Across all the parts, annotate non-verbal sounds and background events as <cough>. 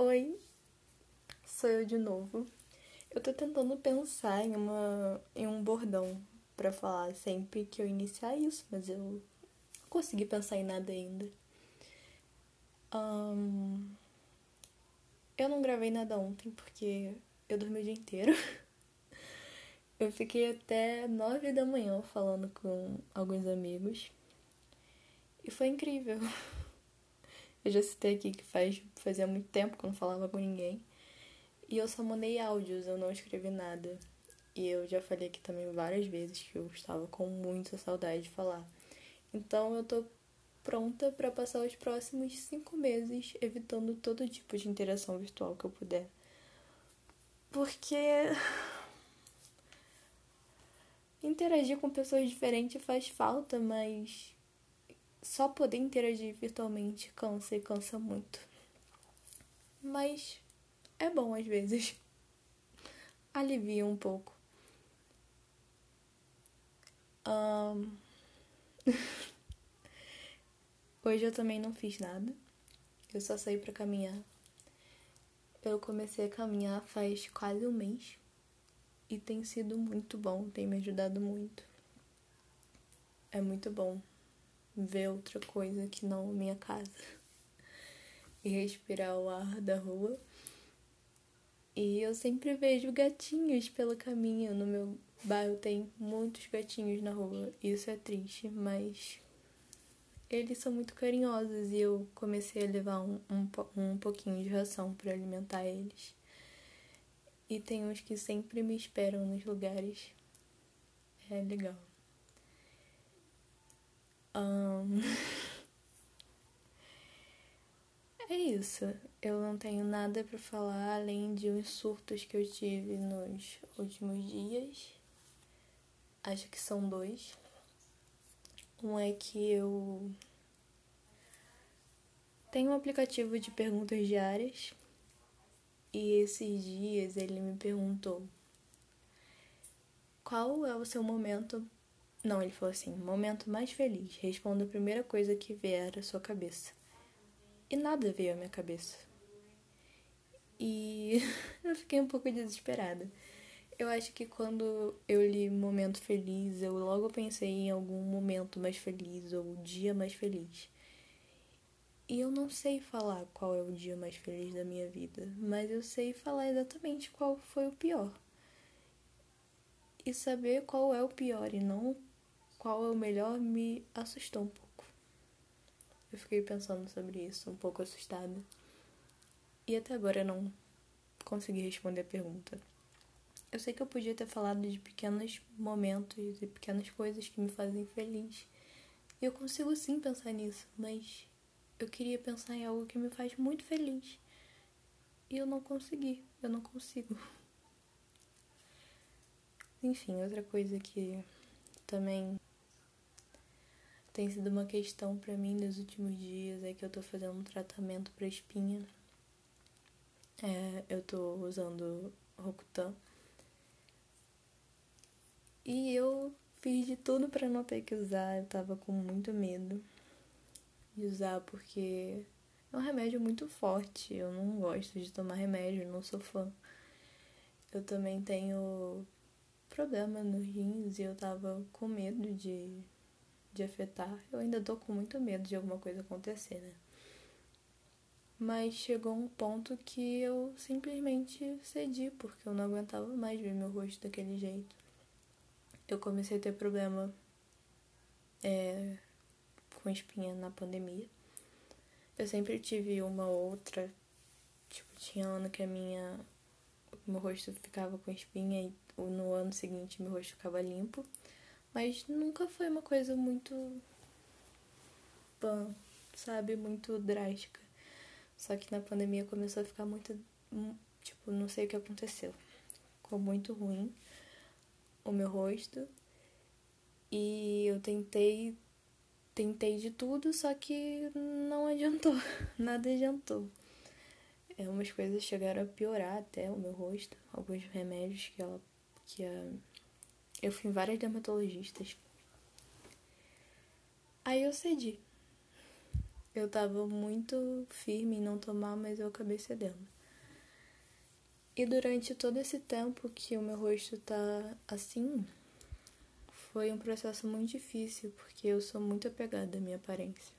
Oi, sou eu de novo. Eu tô tentando pensar em, uma, em um bordão para falar sempre que eu iniciar isso, mas eu não consegui pensar em nada ainda. Um, eu não gravei nada ontem porque eu dormi o dia inteiro. <laughs> Eu fiquei até nove da manhã falando com alguns amigos. E foi incrível. <laughs> Eu já citei aqui que faz, fazia muito tempo que eu não falava com ninguém. E eu só mandei áudios, eu não escrevi nada. E eu já falei aqui também várias vezes que eu estava com muita saudade de falar. Então eu tô pronta para passar os próximos cinco meses evitando todo tipo de interação virtual que eu puder. Porque interagir com pessoas diferentes faz falta, mas só poder interagir virtualmente cansa e cansa muito. Mas é bom às vezes. <laughs> Alivia um pouco. Um... <laughs> Hoje eu também não fiz nada. Eu só saí para caminhar. Eu comecei a caminhar faz quase um mês e tem sido muito bom, tem me ajudado muito. É muito bom ver outra coisa que não minha casa e respirar o ar da rua. E eu sempre vejo gatinhos pelo caminho. No meu bairro tem muitos gatinhos na rua. Isso é triste, mas eles são muito carinhosos e eu comecei a levar um, um, um pouquinho de ração para alimentar eles. E tem uns que sempre me esperam nos lugares. É legal. Um... <laughs> é isso. Eu não tenho nada para falar além de uns surtos que eu tive nos últimos dias. Acho que são dois. Um é que eu tenho um aplicativo de perguntas diárias e esses dias ele me perguntou qual é o seu momento não, ele falou assim: momento mais feliz. Responda a primeira coisa que vier à sua cabeça. E nada veio à minha cabeça. E <laughs> eu fiquei um pouco desesperada. Eu acho que quando eu li Momento Feliz, eu logo pensei em algum momento mais feliz ou dia mais feliz. E eu não sei falar qual é o dia mais feliz da minha vida, mas eu sei falar exatamente qual foi o pior. E saber qual é o pior e não qual é o melhor me assustou um pouco. Eu fiquei pensando sobre isso, um pouco assustada. E até agora eu não consegui responder a pergunta. Eu sei que eu podia ter falado de pequenos momentos e pequenas coisas que me fazem feliz. E eu consigo sim pensar nisso, mas eu queria pensar em algo que me faz muito feliz. E eu não consegui, eu não consigo. <laughs> Enfim, outra coisa que também tem sido uma questão para mim nos últimos dias é que eu tô fazendo um tratamento para espinha. É, eu tô usando Rokutan. E eu fiz de tudo para não ter que usar, eu tava com muito medo de usar porque é um remédio muito forte. Eu não gosto de tomar remédio, não sou fã. Eu também tenho problema nos rins e eu tava com medo de de afetar. Eu ainda tô com muito medo de alguma coisa acontecer, né? Mas chegou um ponto que eu simplesmente cedi, porque eu não aguentava mais ver meu rosto daquele jeito. Eu comecei a ter problema é, com espinha na pandemia. Eu sempre tive uma outra, tipo, tinha ano que a minha. Meu rosto ficava com espinha e no ano seguinte meu rosto ficava limpo. Mas nunca foi uma coisa muito. Bom, sabe? Muito drástica. Só que na pandemia começou a ficar muito. Hum, tipo, não sei o que aconteceu. Ficou muito ruim o meu rosto. E eu tentei. Tentei de tudo, só que não adiantou. <laughs> Nada adiantou. É, umas coisas chegaram a piorar até o meu rosto. Alguns remédios que ela. que a eu fui em várias dermatologistas. Aí eu cedi. eu tava muito firme em não tomar, mas eu acabei cedendo. E durante todo esse tempo que o meu rosto tá assim, foi um processo muito difícil, porque eu sou muito apegada à minha aparência.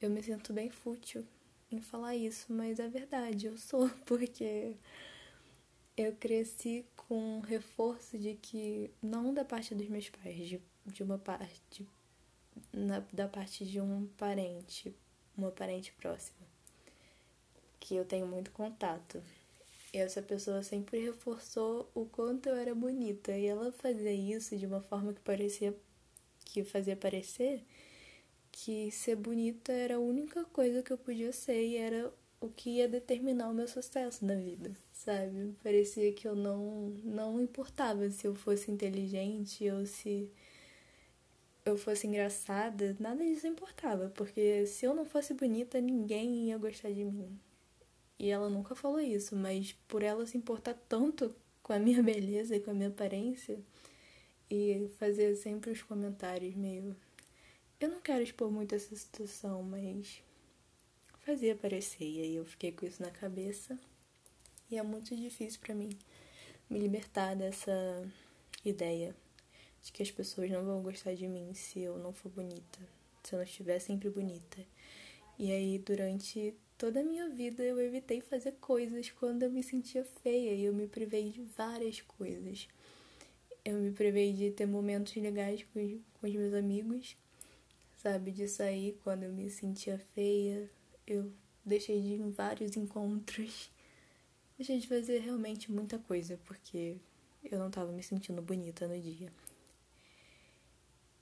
Eu me sinto bem fútil em falar isso, mas é verdade, eu sou, <laughs> porque eu cresci com um reforço de que, não da parte dos meus pais, de, de uma parte, na, da parte de um parente, uma parente próxima, que eu tenho muito contato. E essa pessoa sempre reforçou o quanto eu era bonita. E ela fazia isso de uma forma que parecia que fazia parecer que ser bonita era a única coisa que eu podia ser e era o que ia determinar o meu sucesso na vida, sabe? Parecia que eu não não importava se eu fosse inteligente ou se eu fosse engraçada, nada disso importava, porque se eu não fosse bonita, ninguém ia gostar de mim. E ela nunca falou isso, mas por ela se importar tanto com a minha <laughs> beleza e com a minha aparência e fazer sempre os comentários meio eu não quero expor muito essa situação, mas fazia parecer. E aí eu fiquei com isso na cabeça. E é muito difícil para mim me libertar dessa ideia de que as pessoas não vão gostar de mim se eu não for bonita, se eu não estiver sempre bonita. E aí, durante toda a minha vida, eu evitei fazer coisas quando eu me sentia feia e eu me privei de várias coisas. Eu me privei de ter momentos legais com, com os meus amigos sabe? De sair quando eu me sentia feia. Eu deixei de ir em vários encontros. Deixei de fazer realmente muita coisa porque eu não estava me sentindo bonita no dia.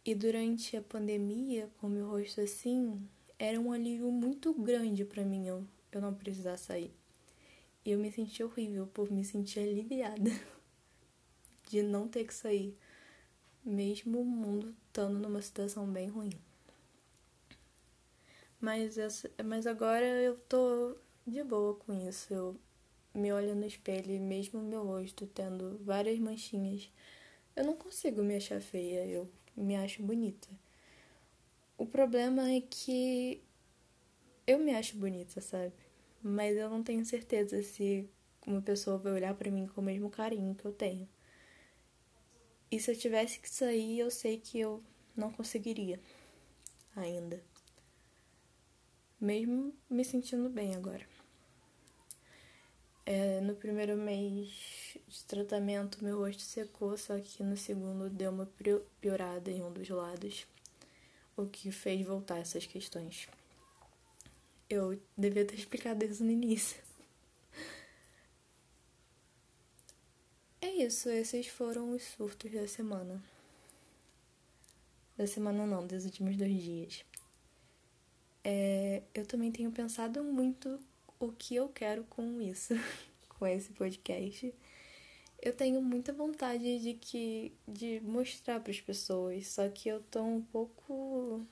E durante a pandemia, com meu rosto assim, era um alívio muito grande para mim eu, eu não precisar sair. E eu me senti horrível por me sentir aliviada <laughs> de não ter que sair, mesmo o mundo estando numa situação bem ruim. Mas, essa, mas agora eu tô de boa com isso. Eu me olho no espelho e mesmo meu rosto tendo várias manchinhas, eu não consigo me achar feia, eu me acho bonita. O problema é que eu me acho bonita, sabe? Mas eu não tenho certeza se uma pessoa vai olhar para mim com o mesmo carinho que eu tenho. E se eu tivesse que sair, eu sei que eu não conseguiria ainda mesmo me sentindo bem agora. É, no primeiro mês de tratamento, meu rosto secou, só que no segundo deu uma piorada em um dos lados, o que fez voltar essas questões. Eu devia ter explicado isso no início. É isso, esses foram os surtos da semana. Da semana não, dos últimos dois dias. É, eu também tenho pensado muito o que eu quero com isso, <laughs> com esse podcast. Eu tenho muita vontade de que de mostrar para as pessoas, só que eu tô um pouco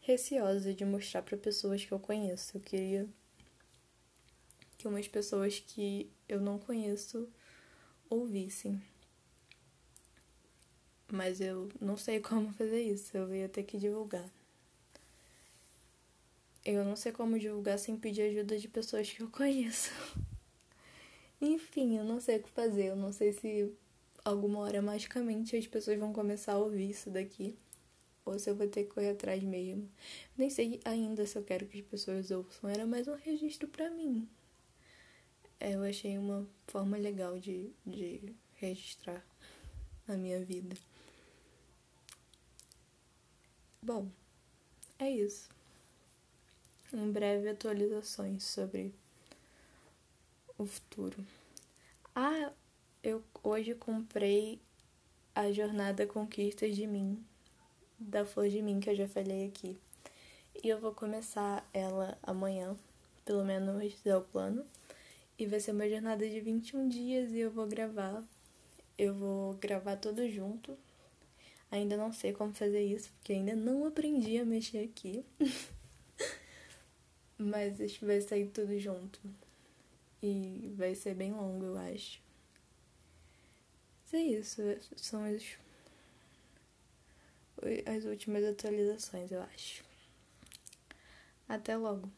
receosa de mostrar para pessoas que eu conheço. Eu queria que umas pessoas que eu não conheço ouvissem. Mas eu não sei <laughs> como fazer isso, eu ia ter que divulgar. Eu não sei como divulgar sem pedir ajuda de pessoas que eu conheço. <laughs> Enfim, eu não sei o que fazer. Eu não sei se alguma hora magicamente as pessoas vão começar a ouvir isso daqui. Ou se eu vou ter que correr atrás mesmo. Nem sei ainda se eu quero que as pessoas ouçam. Era mais um registro pra mim. É, eu achei uma forma legal de, de registrar a minha vida. Bom, é isso em breve atualizações sobre o futuro. Ah, eu hoje comprei a jornada Conquistas de Mim, da Flor de Mim, que eu já falei aqui. E eu vou começar ela amanhã, pelo menos é o plano. E vai ser uma jornada de 21 dias e eu vou gravar. Eu vou gravar tudo junto. Ainda não sei como fazer isso, porque ainda não aprendi a mexer aqui. <laughs> Mas isso vai sair tudo junto. E vai ser bem longo, eu acho. Mas é isso. São as, as últimas atualizações, eu acho. Até logo.